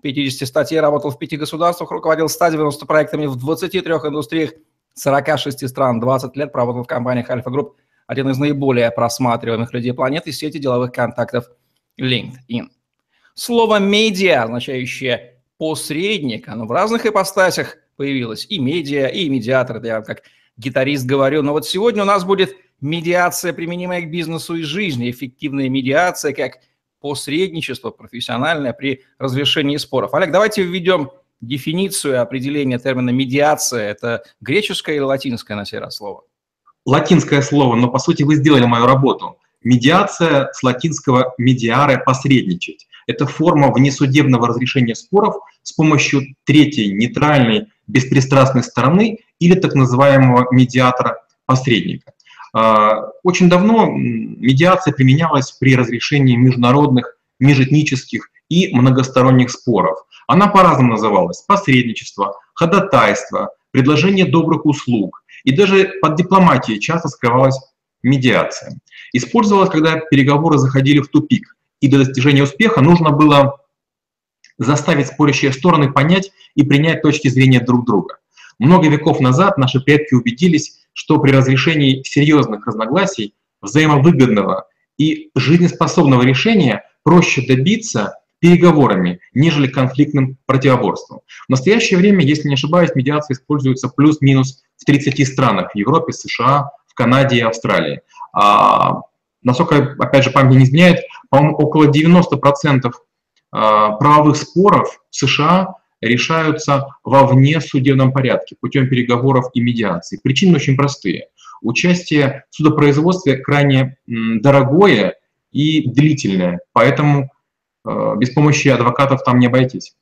50 статей, работал в пяти государствах, руководил 190 проектами в 23 индустриях 46 стран, 20 лет проработал в компаниях Альфа Групп, один из наиболее просматриваемых людей планеты, сети деловых контактов LinkedIn. Слово «медиа», означающее «посредник», оно в разных ипостасях появилось. И медиа, и медиатор, я как гитарист говорю. Но вот сегодня у нас будет медиация, применимая к бизнесу и жизни, эффективная медиация как – посредничество профессиональное при разрешении споров. Олег, давайте введем дефиницию определения термина медиация. Это греческое или латинское на сей раз слово? Латинское слово, но по сути вы сделали мою работу. Медиация с латинского «медиаре» – посредничать. Это форма внесудебного разрешения споров с помощью третьей нейтральной беспристрастной стороны или так называемого медиатора-посредника. А, очень давно медиация применялась при разрешении международных, межэтнических и многосторонних споров. Она по-разному называлась – посредничество, ходатайство, предложение добрых услуг. И даже под дипломатией часто скрывалась медиация. Использовалась, когда переговоры заходили в тупик, и для достижения успеха нужно было заставить спорящие стороны понять и принять точки зрения друг друга. Много веков назад наши предки убедились, что при разрешении серьезных разногласий взаимовыгодного и жизнеспособного решения проще добиться переговорами, нежели конфликтным противоборством. В настоящее время, если не ошибаюсь, медиация используется плюс-минус в 30 странах в Европе, США, в Канаде и Австралии. А, насколько, опять же, память не изменяет, по-моему, около 90% а, правовых споров в США решаются во внесудебном порядке путем переговоров и медиации. Причины очень простые. Участие в судопроизводстве крайне дорогое и длительное, поэтому э, без помощи адвокатов там не обойтись.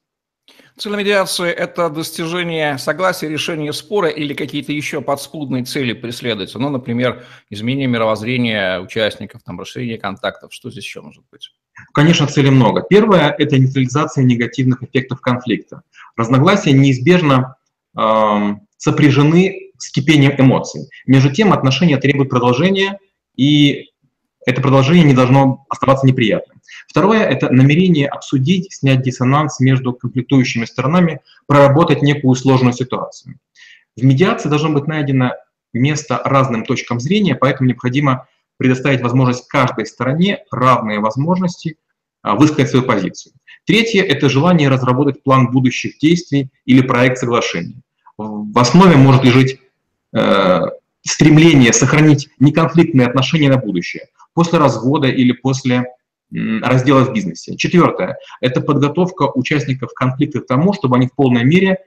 Цель медиации – это достижение согласия, решение спора или какие-то еще подспудные цели преследуются? Ну, например, изменение мировоззрения участников, там, расширение контактов. Что здесь еще может быть? Конечно, целей много. Первое – это нейтрализация негативных эффектов конфликта. Разногласия неизбежно э, сопряжены с кипением эмоций. Между тем, отношения требуют продолжения, и это продолжение не должно оставаться неприятным. Второе – это намерение обсудить, снять диссонанс между конфликтующими сторонами, проработать некую сложную ситуацию. В медиации должно быть найдено место разным точкам зрения, поэтому необходимо предоставить возможность каждой стороне равные возможности а, высказать свою позицию. Третье – это желание разработать план будущих действий или проект соглашения. В основе может лежать э, стремление сохранить неконфликтные отношения на будущее после развода или после раздела в бизнесе. Четвертое – это подготовка участников конфликта к тому, чтобы они в полной мере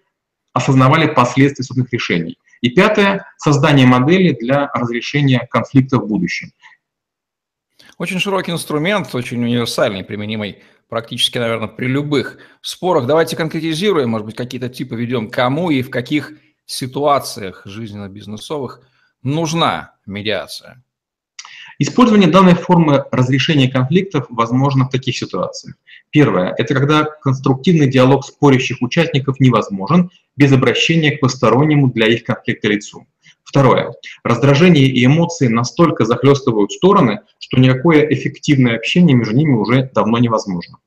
осознавали последствия собственных решений. И пятое – создание модели для разрешения конфликта в будущем. Очень широкий инструмент, очень универсальный, применимый практически, наверное, при любых спорах. Давайте конкретизируем, может быть, какие-то типы ведем, кому и в каких ситуациях жизненно-бизнесовых нужна медиация. Использование данной формы разрешения конфликтов возможно в таких ситуациях. Первое – это когда конструктивный диалог спорящих участников невозможен без обращения к постороннему для их конфликта лицу. Второе. Раздражение и эмоции настолько захлестывают стороны, что никакое эффективное общение между ними уже давно невозможно.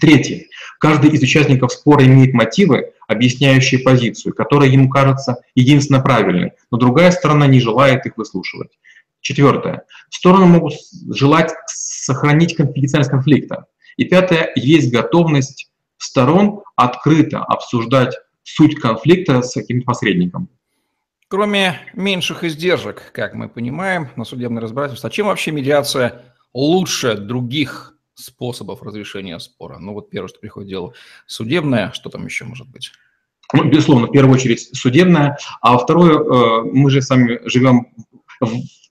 Третье. Каждый из участников спора имеет мотивы, объясняющие позицию, которая ему кажется единственно правильной, но другая сторона не желает их выслушивать. Четвертое. Стороны могут желать сохранить конфиденциальность конфликта. И пятое. Есть готовность сторон открыто обсуждать суть конфликта с каким-то посредником. Кроме меньших издержек, как мы понимаем, на судебное разбирательство, а чем вообще медиация лучше других способов разрешения спора? Ну вот первое, что приходит в дело, судебное, что там еще может быть? Ну, безусловно, в первую очередь судебное, а второе, э, мы же сами живем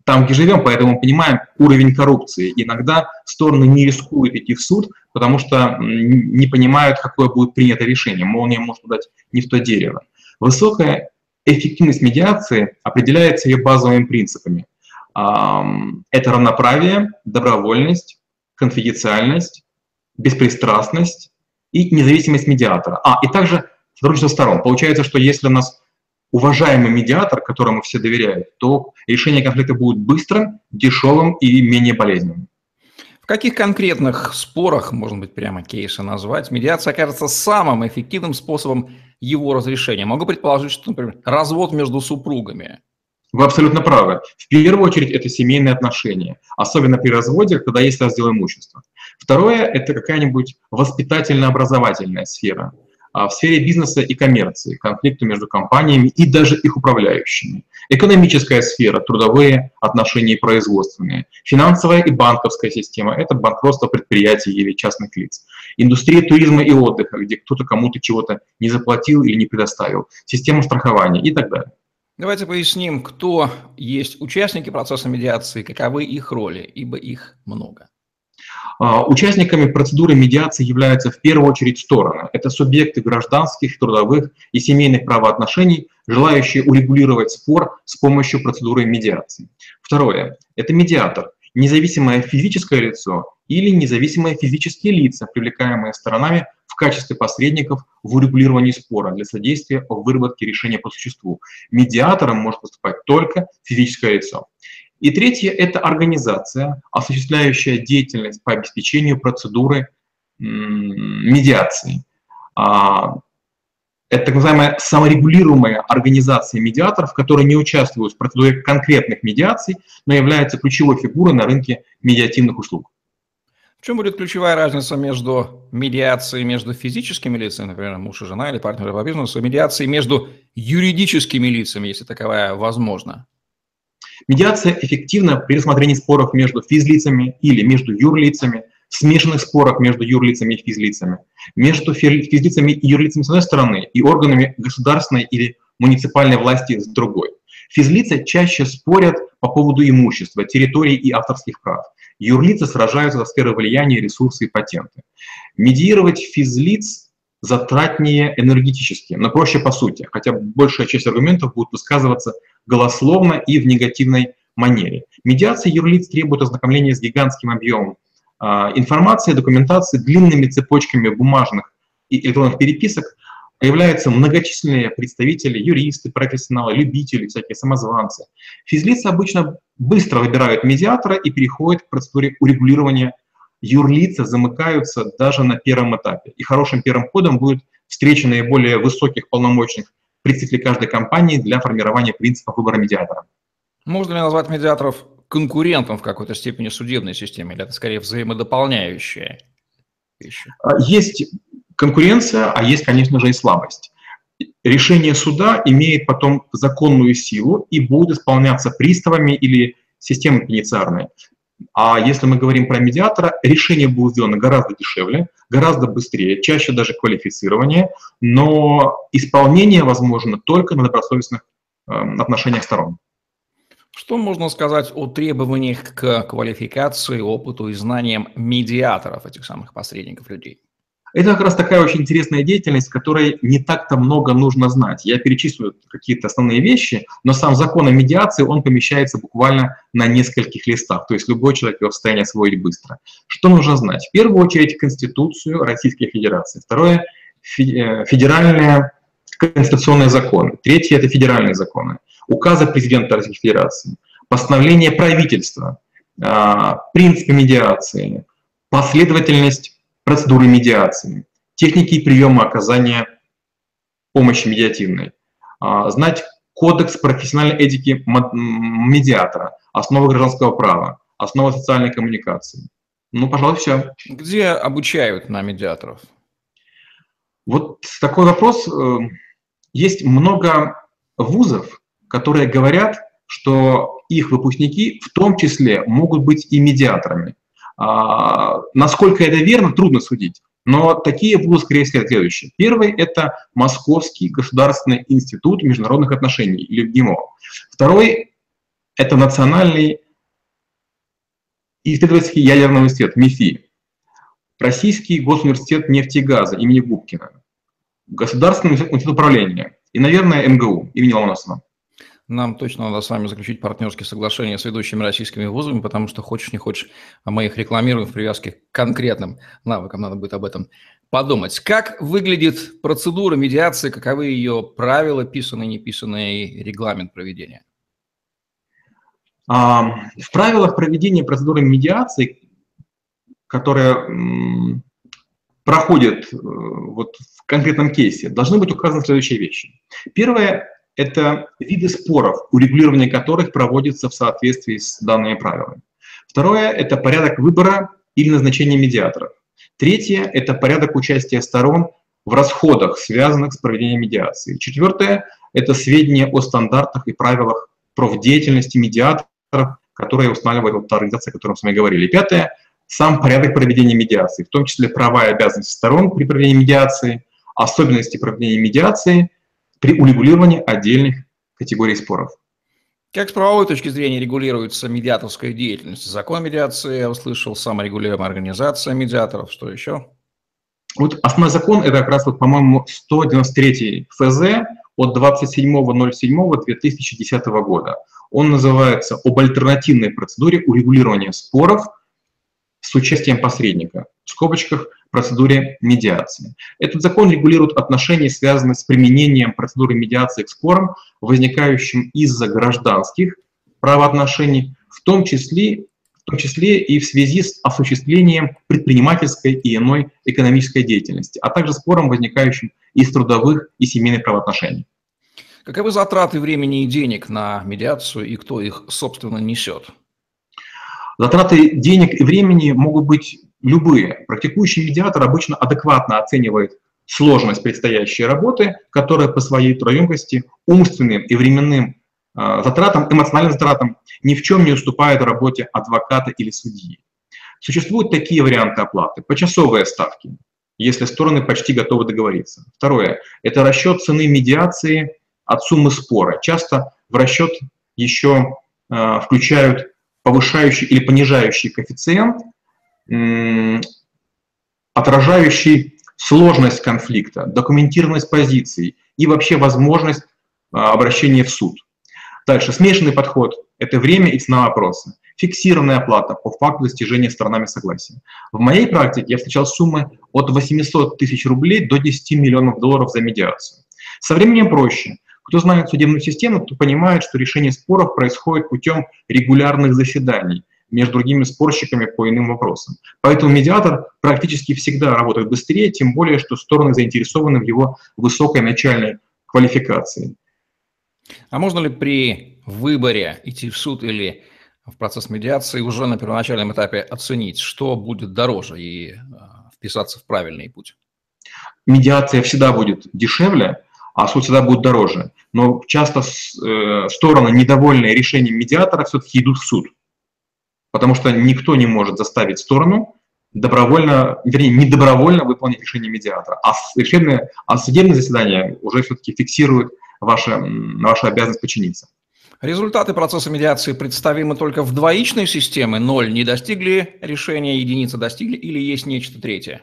там, где живем, поэтому понимаем уровень коррупции. Иногда стороны не рискуют идти в суд, потому что не понимают, какое будет принято решение. Молния может дать не в то дерево. Высокая эффективность медиации определяется ее базовыми принципами. Это равноправие, добровольность, конфиденциальность, беспристрастность и независимость медиатора. А, и также сотрудничество сторон. Получается, что если у нас уважаемый медиатор, которому все доверяют, то решение конфликта будет быстрым, дешевым и менее болезненным. В каких конкретных спорах, можно быть, прямо кейсы назвать, медиация окажется самым эффективным способом его разрешения? Могу предположить, что, например, развод между супругами. Вы абсолютно правы. В первую очередь это семейные отношения, особенно при разводе, когда есть раздел имущества. Второе – это какая-нибудь воспитательно-образовательная сфера – в сфере бизнеса и коммерции, конфликты между компаниями и даже их управляющими. Экономическая сфера, трудовые отношения и производственные. Финансовая и банковская система – это банкротство предприятий или частных лиц. Индустрия туризма и отдыха, где кто-то кому-то чего-то не заплатил или не предоставил. Система страхования и так далее. Давайте поясним, кто есть участники процесса медиации, каковы их роли, ибо их много. А, участниками процедуры медиации являются в первую очередь стороны. Это субъекты гражданских, трудовых и семейных правоотношений, желающие урегулировать спор с помощью процедуры медиации. Второе. Это медиатор, независимое физическое лицо или независимые физические лица, привлекаемые сторонами в качестве посредников в урегулировании спора для содействия в выработке решения по существу. Медиатором может выступать только физическое лицо. И третье – это организация, осуществляющая деятельность по обеспечению процедуры медиации. А, это так называемая саморегулируемая организация медиаторов, которые не участвуют в процедуре конкретных медиаций, но являются ключевой фигурой на рынке медиативных услуг. В чем будет ключевая разница между медиацией между физическими лицами, например, муж и жена или партнеры по бизнесу, и медиацией между юридическими лицами, если таковая возможна? Медиация эффективна при рассмотрении споров между физлицами или между юрлицами, смешанных спорах между юрлицами и физлицами, между физлицами и юрлицами с одной стороны и органами государственной или муниципальной власти с другой. Физлицы чаще спорят по поводу имущества, территорий и авторских прав. Юрлицы сражаются за сферы влияния, ресурсы и патенты. Медиировать физлиц затратнее энергетически, но проще по сути, хотя большая часть аргументов будет высказываться голословно и в негативной манере. Медиация юрлиц требует ознакомления с гигантским объемом а, информации, документации, длинными цепочками бумажных и электронных переписок, появляются многочисленные представители, юристы, профессионалы, любители, всякие самозванцы. Физлицы обычно быстро выбирают медиатора и переходят к процедуре урегулирования. Юрлицы замыкаются даже на первом этапе. И хорошим первым ходом будет встреча наиболее высоких полномочных представителей каждой компании для формирования принципов выбора медиатора. Можно ли назвать медиаторов конкурентом в какой-то степени судебной системе, или это скорее взаимодополняющие вещи? А, есть конкуренция, а есть, конечно же, и слабость. Решение суда имеет потом законную силу и будет исполняться приставами или системой пенитенциарной. А если мы говорим про медиатора, решение будет сделано гораздо дешевле, гораздо быстрее, чаще даже квалифицирование, но исполнение возможно только на добросовестных э, отношениях сторон. Что можно сказать о требованиях к квалификации, опыту и знаниям медиаторов, этих самых посредников людей? Это как раз такая очень интересная деятельность, которой не так-то много нужно знать. Я перечислю какие-то основные вещи, но сам закон о медиации, он помещается буквально на нескольких листах, то есть любой человек его в состоянии освоить быстро. Что нужно знать? В первую очередь Конституцию Российской Федерации. Второе – э, федеральные конституционные законы. Третье – это федеральные законы. Указы президента Российской Федерации. Постановление правительства. А, принципы медиации. Последовательность процедуры медиации, техники и приемы оказания помощи медиативной, а, знать кодекс профессиональной этики медиатора, основы гражданского права, основы социальной коммуникации. Ну, пожалуй, все. Где обучают на медиаторов? Вот такой вопрос. Э, есть много вузов, которые говорят, что их выпускники в том числе могут быть и медиаторами. А, насколько это верно, трудно судить. Но такие вузы, скорее всего, следующие. Первый – это Московский государственный институт международных отношений, или ГИМО. Второй – это Национальный исследовательский ядерный университет, МИФИ. Российский госуниверситет нефти и газа имени Губкина. Государственный университет управления. и, наверное, МГУ имени Ломоносова. Нам точно надо с вами заключить партнерские соглашения с ведущими российскими вузами, потому что хочешь не хочешь, а мы их рекламируем в привязке к конкретным навыкам. Надо будет об этом подумать. Как выглядит процедура медиации, каковы ее правила, писанные, неписанные и регламент проведения? В правилах проведения процедуры медиации, которая проходит э, вот в конкретном кейсе, должны быть указаны следующие вещи. Первое – это виды споров, урегулирование которых проводится в соответствии с данными правилами. Второе – это порядок выбора или назначения медиаторов. Третье – это порядок участия сторон в расходах, связанных с проведением медиации. Четвертое – это сведения о стандартах и правилах профдеятельности медиаторов, которые устанавливает вот та организация, о которой мы с вами говорили. пятое – сам порядок проведения медиации, в том числе права и обязанности сторон при проведении медиации, особенности проведения медиации при урегулировании отдельных категорий споров. Как с правовой точки зрения регулируется медиаторская деятельность? Закон медиации, я услышал, саморегулируемая организация медиаторов, что еще? Вот основной закон, это как раз, вот, по-моему, 193 ФЗ от 27.07.2010 года. Он называется «Об альтернативной процедуре урегулирования споров с участием посредника». В скобочках процедуре медиации. Этот закон регулирует отношения, связанные с применением процедуры медиации к спорам, возникающим из-за гражданских правоотношений, в том числе в том числе и в связи с осуществлением предпринимательской и иной экономической деятельности, а также спором, возникающим из трудовых и семейных правоотношений. Каковы затраты времени и денег на медиацию и кто их, собственно, несет? Затраты денег и времени могут быть любые. Практикующий медиатор обычно адекватно оценивает сложность предстоящей работы, которая по своей трудоемкости, умственным и временным э, затратам, эмоциональным затратам ни в чем не уступает работе адвоката или судьи. Существуют такие варианты оплаты. Почасовые ставки, если стороны почти готовы договориться. Второе – это расчет цены медиации от суммы спора. Часто в расчет еще э, включают повышающий или понижающий коэффициент, отражающий сложность конфликта, документированность позиций и вообще возможность а, обращения в суд. Дальше, смешанный подход – это время и цена вопроса. Фиксированная оплата по факту достижения сторонами согласия. В моей практике я встречал суммы от 800 тысяч рублей до 10 миллионов долларов за медиацию. Со временем проще. Кто знает судебную систему, то понимает, что решение споров происходит путем регулярных заседаний, между другими спорщиками по иным вопросам. Поэтому медиатор практически всегда работает быстрее, тем более, что стороны заинтересованы в его высокой начальной квалификации. А можно ли при выборе идти в суд или в процесс медиации уже на первоначальном этапе оценить, что будет дороже и а, вписаться в правильный путь? Медиация всегда будет дешевле, а суд всегда будет дороже. Но часто э, стороны, недовольные решением медиатора, все-таки идут в суд потому что никто не может заставить сторону добровольно, вернее, не добровольно выполнить решение медиатора, а судебное, а судебное заседание уже все-таки фиксирует ваше, вашу обязанность подчиниться. Результаты процесса медиации представимы только в двоичной системе. Ноль не достигли решения, единицы достигли или есть нечто третье?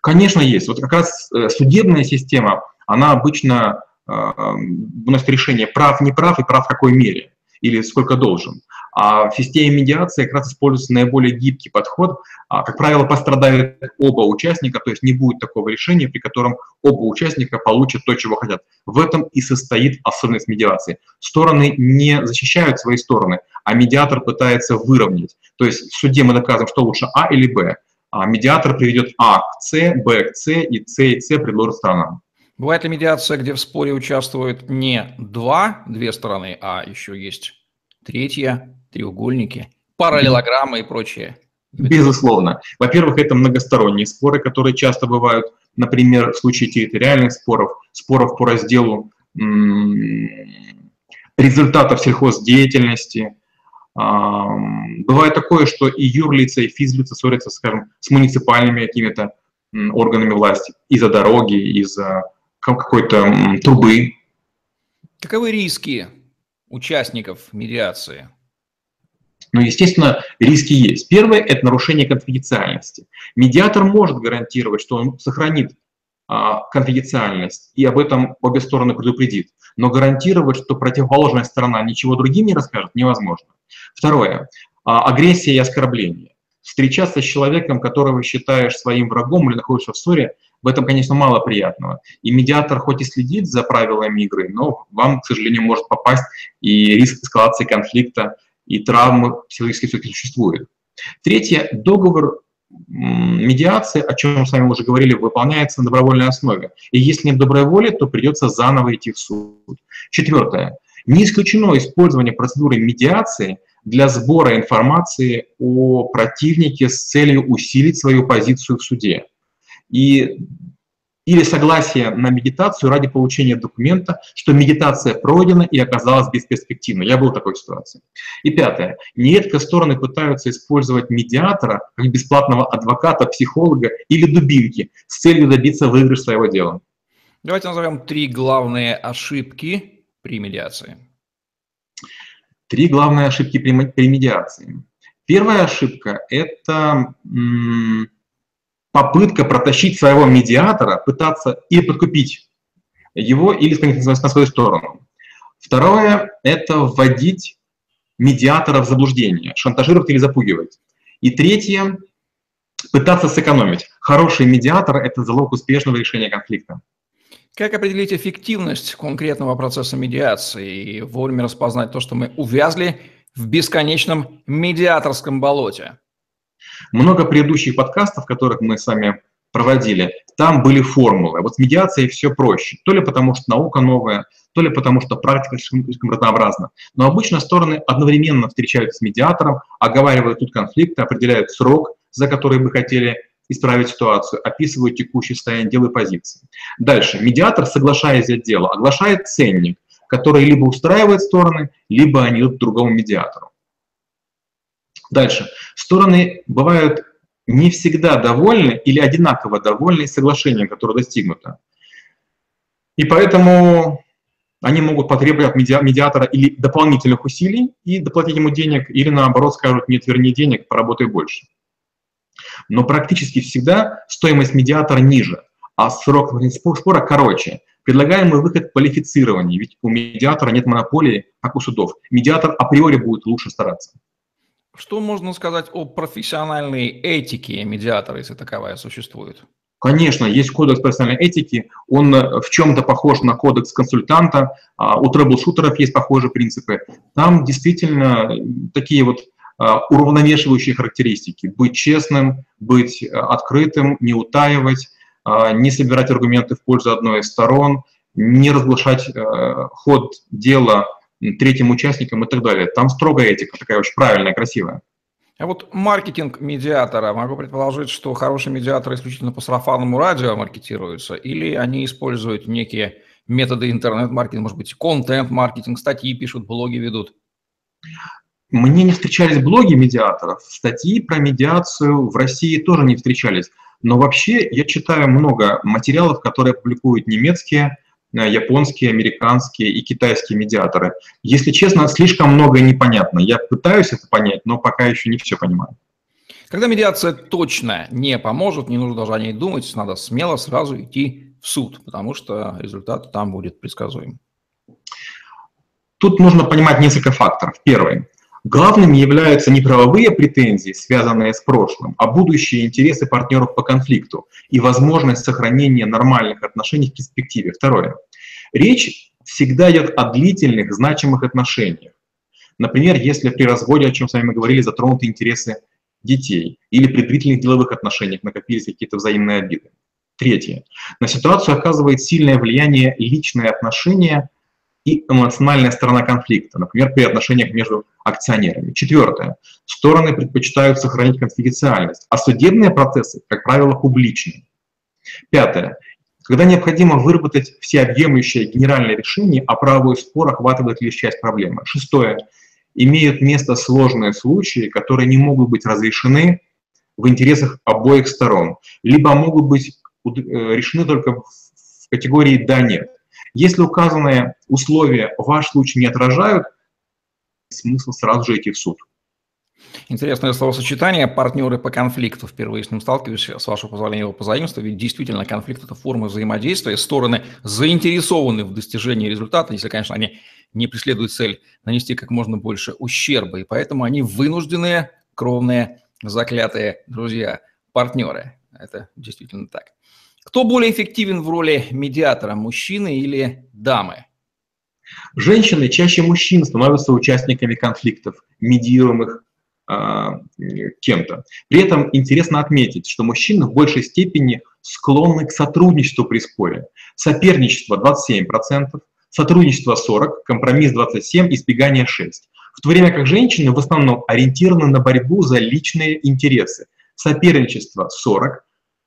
Конечно, есть. Вот как раз э, судебная система, она обычно э, выносит решение прав, не прав и прав в какой мере или сколько должен. А в системе медиации как раз используется наиболее гибкий подход. А, как правило, пострадают оба участника, то есть не будет такого решения, при котором оба участника получат то, чего хотят. В этом и состоит особенность медиации. Стороны не защищают свои стороны, а медиатор пытается выровнять. То есть в суде мы доказываем, что лучше А или Б. А медиатор приведет А к С, Б к С и С и С предложит сторонам. Бывает ли медиация, где в споре участвуют не два, две стороны, а еще есть третья, треугольники, параллелограммы и прочее? Безусловно. Во-первых, это многосторонние споры, которые часто бывают, например, в случае территориальных споров, споров по разделу результатов сельхоздеятельности. Бывает такое, что и юрлица, и физлица ссорятся, скажем, с муниципальными какими-то органами власти из-за дороги, из-за какой-то трубы. Каковы риски участников медиации? Ну, естественно, риски есть. Первое – это нарушение конфиденциальности. Медиатор может гарантировать, что он сохранит а, конфиденциальность, и об этом обе стороны предупредит. Но гарантировать, что противоположная сторона ничего другим не расскажет, невозможно. Второе. А, агрессия и оскорбление. Встречаться с человеком, которого считаешь своим врагом или находишься в ссоре, в этом, конечно, мало приятного. И медиатор хоть и следит за правилами игры, но вам, к сожалению, может попасть и риск эскалации конфликта и травмы психологически все-таки существует. Третье. Договор медиации, о чем мы с вами уже говорили, выполняется на добровольной основе. И если нет доброй воли, то придется заново идти в суд. Четвертое. Не исключено использование процедуры медиации для сбора информации о противнике с целью усилить свою позицию в суде. И или согласие на медитацию ради получения документа, что медитация пройдена и оказалась бесперспективной. Я был в такой ситуации. И пятое. Нередко стороны пытаются использовать медиатора как бесплатного адвоката, психолога или дубинки с целью добиться выигрыша своего дела. Давайте назовем три главные ошибки при медиации. Три главные ошибки при, при медиации. Первая ошибка – это попытка протащить своего медиатора, пытаться или подкупить его, или склонить на свою сторону. Второе – это вводить медиатора в заблуждение, шантажировать или запугивать. И третье – пытаться сэкономить. Хороший медиатор – это залог успешного решения конфликта. Как определить эффективность конкретного процесса медиации и вовремя распознать то, что мы увязли в бесконечном медиаторском болоте? Много предыдущих подкастов, которых мы с вами проводили, там были формулы. Вот с медиацией все проще. То ли потому, что наука новая, то ли потому, что практика слишком разнообразна. Но обычно стороны одновременно встречаются с медиатором, оговаривают тут конфликты, определяют срок, за который бы хотели исправить ситуацию, описывают текущее состояние дела и позиции. Дальше. Медиатор, соглашаясь взять дело, оглашает ценник, который либо устраивает стороны, либо они идут к другому медиатору. Дальше. Стороны бывают не всегда довольны или одинаково довольны соглашением, которое достигнуто. И поэтому они могут потребовать от медиатора или дополнительных усилий и доплатить ему денег, или наоборот скажут, нет, верни денег, поработай больше. Но практически всегда стоимость медиатора ниже, а срок спора короче. Предлагаемый выход квалифицированнее, ведь у медиатора нет монополии, как у судов. Медиатор априори будет лучше стараться. Что можно сказать о профессиональной этике медиатора, если таковая существует? Конечно, есть кодекс профессиональной этики, он э, в чем-то похож на кодекс консультанта, а у трэблшутеров есть похожие принципы. Там действительно такие вот а, уравновешивающие характеристики. Быть честным, быть э, открытым, не утаивать, а, не собирать аргументы в пользу одной из сторон, не разглашать э, ход дела третьим участникам и так далее. Там строгая этика, такая очень правильная, красивая. А вот маркетинг медиатора, могу предположить, что хорошие медиаторы исключительно по сарафанному радио маркетируются, или они используют некие методы интернет-маркетинга, может быть, контент-маркетинг, статьи пишут, блоги ведут? Мне не встречались блоги медиаторов, статьи про медиацию в России тоже не встречались. Но вообще я читаю много материалов, которые публикуют немецкие японские, американские и китайские медиаторы. Если честно, слишком многое непонятно. Я пытаюсь это понять, но пока еще не все понимаю. Когда медиация точно не поможет, не нужно даже о ней думать, надо смело сразу идти в суд, потому что результат там будет предсказуем. Тут нужно понимать несколько факторов. Первый. Главными являются не правовые претензии, связанные с прошлым, а будущие интересы партнеров по конфликту и возможность сохранения нормальных отношений в перспективе. Второе. Речь всегда идет о длительных, значимых отношениях. Например, если при разводе, о чем с вами мы говорили, затронуты интересы детей, или при длительных деловых отношениях накопились какие-то взаимные обиды. Третье. На ситуацию оказывает сильное влияние личные отношения и эмоциональная сторона конфликта, например, при отношениях между акционерами. Четвертое. Стороны предпочитают сохранить конфиденциальность, а судебные процессы, как правило, публичны. Пятое. Когда необходимо выработать всеобъемлющее генеральное решение, а правовой спор охватывает лишь часть проблемы. Шестое. Имеют место сложные случаи, которые не могут быть разрешены в интересах обоих сторон, либо могут быть э, решены только в категории «да-нет». Если указанные условия ваш случай не отражают, смысл сразу же идти в суд. Интересное словосочетание «партнеры по конфликту». Впервые с ним сталкиваюсь, с вашего позволения его позаимствовать. Ведь действительно конфликт – это форма взаимодействия. Стороны заинтересованы в достижении результата, если, конечно, они не преследуют цель нанести как можно больше ущерба. И поэтому они вынуждены, кровные, заклятые друзья, партнеры. Это действительно так. Кто более эффективен в роли медиатора, мужчины или дамы? Женщины чаще мужчин становятся участниками конфликтов, медиируемых а, кем-то. При этом интересно отметить, что мужчины в большей степени склонны к сотрудничеству при споре. Соперничество 27%, сотрудничество 40%, компромисс 27%, избегание 6%. В то время как женщины в основном ориентированы на борьбу за личные интересы. Соперничество 40%,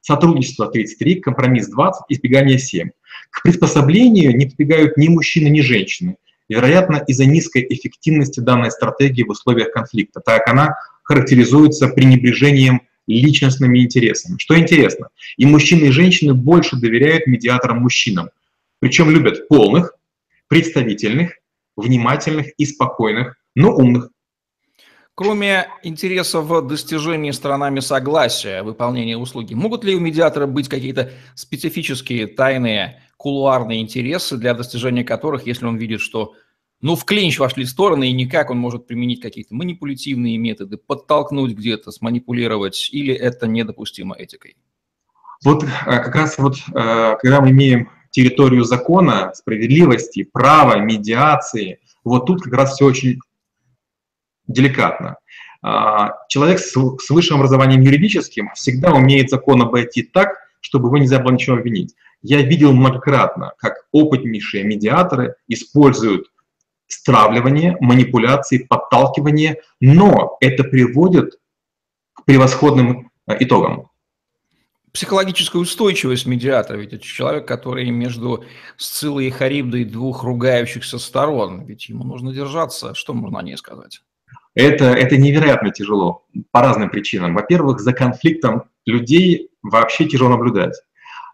сотрудничество 33%, компромисс 20%, избегание 7%. К приспособлению не прибегают ни мужчины, ни женщины вероятно, из-за низкой эффективности данной стратегии в условиях конфликта, так как она характеризуется пренебрежением личностными интересами. Что интересно, и мужчины, и женщины больше доверяют медиаторам мужчинам, причем любят полных, представительных, внимательных и спокойных, но умных. Кроме интереса в достижении сторонами согласия выполнения услуги, могут ли у медиатора быть какие-то специфические тайные кулуарные интересы, для достижения которых, если он видит, что ну, в клинч вошли стороны, и никак он может применить какие-то манипулятивные методы, подтолкнуть где-то, сманипулировать, или это недопустимо этикой? Вот э, как раз вот, э, когда мы имеем территорию закона, справедливости, права, медиации, вот тут как раз все очень деликатно. А, человек с высшим образованием юридическим всегда умеет закон обойти так, чтобы его нельзя было ничего обвинить. Я видел многократно, как опытнейшие медиаторы используют стравливание, манипуляции, подталкивание, но это приводит к превосходным э, итогам. Психологическая устойчивость медиатора, ведь это человек, который между Сциллой и Харибдой двух ругающихся сторон, ведь ему нужно держаться, что можно о ней сказать? Это, это невероятно тяжело по разным причинам. Во-первых, за конфликтом людей вообще тяжело наблюдать.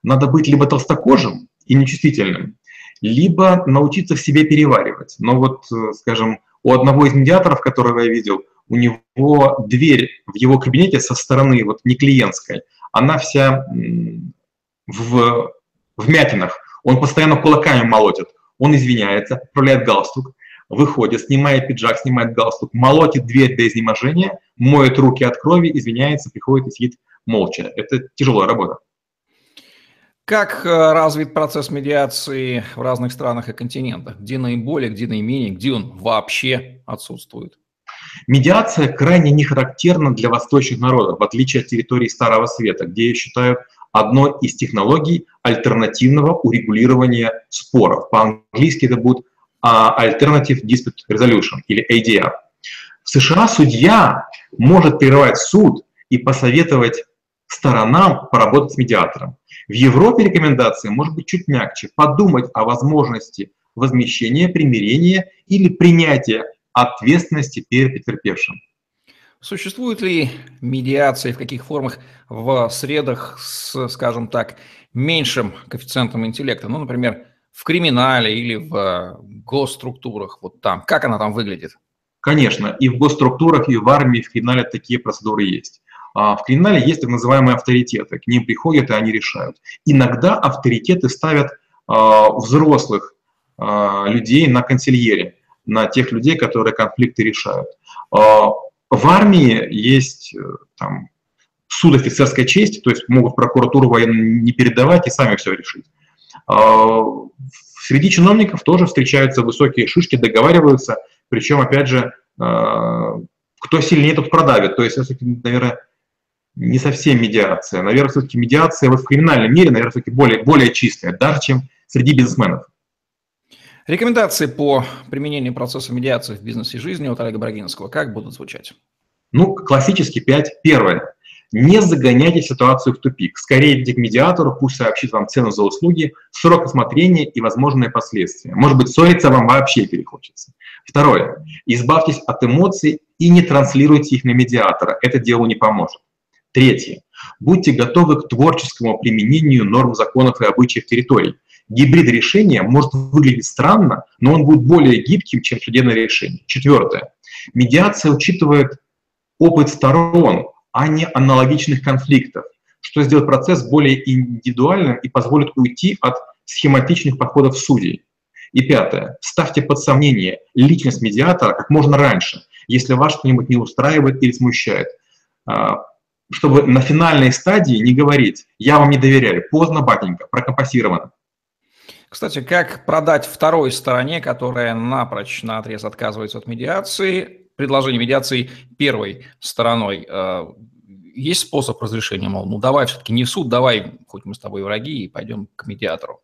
Надо быть либо толстокожим и нечувствительным, либо научиться в себе переваривать. Но вот, э, скажем, у одного из медиаторов, которого я видел, у него дверь в его кабинете со стороны, вот не клиентской, она вся в вмятинах. Он постоянно кулаками молотит. Он извиняется, отправляет галстук, выходит, снимает пиджак, снимает галстук, молотит дверь до изнеможения, моет руки от крови, извиняется, приходит и сидит молча. Это тяжелая работа. Как э, развит процесс медиации в разных странах и континентах? Где наиболее, где наименее, где он вообще отсутствует? Медиация крайне не характерна для восточных народов, в отличие от территории Старого Света, где ее считают одной из технологий альтернативного урегулирования споров. По-английски это будет Alternative Dispute Resolution или ADR. В США судья может прерывать суд и посоветовать сторонам поработать с медиатором. В Европе рекомендация может быть чуть мягче. Подумать о возможности возмещения, примирения или принятия ответственности перед потерпевшим. Существует ли медиация в каких формах в средах с, скажем так, меньшим коэффициентом интеллекта? Ну, например, в криминале или в госструктурах, вот там. Как она там выглядит? Конечно, и в госструктурах, и в армии, и в криминале такие процедуры есть. А в криминале есть так называемые авторитеты, к ним приходят и они решают. Иногда авторитеты ставят а, взрослых а, людей на консильере, на тех людей, которые конфликты решают. В армии есть э, там, суд офицерской чести, то есть могут прокуратуру военную не передавать и сами все решить. Среди чиновников тоже встречаются высокие шишки, договариваются, причем, опять же, кто сильнее, тот продавит. То есть, наверное, не совсем медиация. Наверное, все-таки медиация вот в криминальном мире, наверное, все-таки более, более чистая, даже чем среди бизнесменов. Рекомендации по применению процесса медиации в бизнесе и жизни от Олега Брагинского как будут звучать? Ну, классически пять. Первое. Не загоняйте ситуацию в тупик. Скорее идите к медиатору, пусть сообщит вам цену за услуги, срок осмотрения и возможные последствия. Может быть, ссориться вам вообще перехочется. Второе. Избавьтесь от эмоций и не транслируйте их на медиатора. Это делу не поможет. Третье. Будьте готовы к творческому применению норм законов и обычаев территорий. Гибрид решения может выглядеть странно, но он будет более гибким, чем судебное решение. Четвертое. Медиация учитывает опыт сторон, а не аналогичных конфликтов, что сделает процесс более индивидуальным и позволит уйти от схематичных подходов судей. И пятое. Ставьте под сомнение личность медиатора как можно раньше, если вас что-нибудь не устраивает или смущает. А, чтобы на финальной стадии не говорить «я вам не доверяю», поздно, батенька, прокомпасировано. Кстати, как продать второй стороне, которая напрочь на отрез отказывается от медиации, предложение медиации первой стороной? Э, есть способ разрешения, мол, ну давай все-таки не суд, давай, хоть мы с тобой враги, и пойдем к медиатору.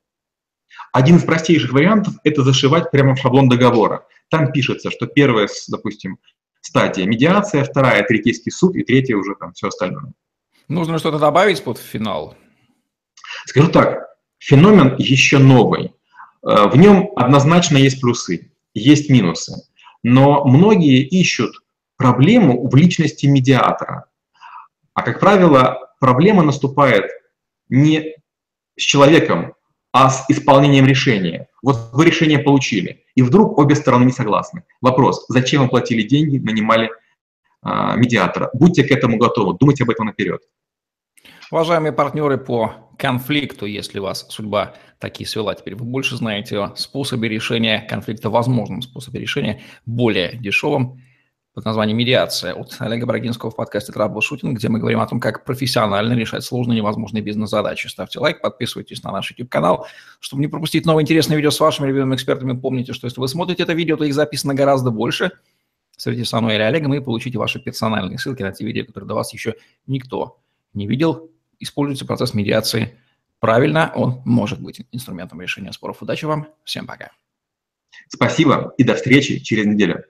Один из простейших вариантов – это зашивать прямо в шаблон договора. Там пишется, что первая, допустим, стадия – медиация, вторая – третейский суд, и третья уже там все остальное. Нужно что-то добавить под финал? Скажу так, феномен еще новый. Э, в нем однозначно есть плюсы, есть минусы. Но многие ищут проблему в личности медиатора. А, как правило, проблема наступает не с человеком, а с исполнением решения. Вот вы решение получили, и вдруг обе стороны не согласны. Вопрос, зачем вы платили деньги, нанимали а, медиатора? Будьте к этому готовы, думайте об этом наперед. Уважаемые партнеры по конфликту, если вас судьба такие свела, теперь вы больше знаете о способе решения конфликта, возможном способе решения, более дешевом, под названием «Медиация» от Олега Брагинского в подкасте «Траблшутинг», где мы говорим о том, как профессионально решать сложные невозможные бизнес-задачи. Ставьте лайк, подписывайтесь на наш YouTube-канал, чтобы не пропустить новые интересные видео с вашими любимыми экспертами. Помните, что если вы смотрите это видео, то их записано гораздо больше. Среди со мной или Олегом и получите ваши персональные ссылки на те видео, которые до вас еще никто не видел. Используйте процесс медиации правильно, он может быть инструментом решения споров. Удачи вам, всем пока. Спасибо и до встречи через неделю.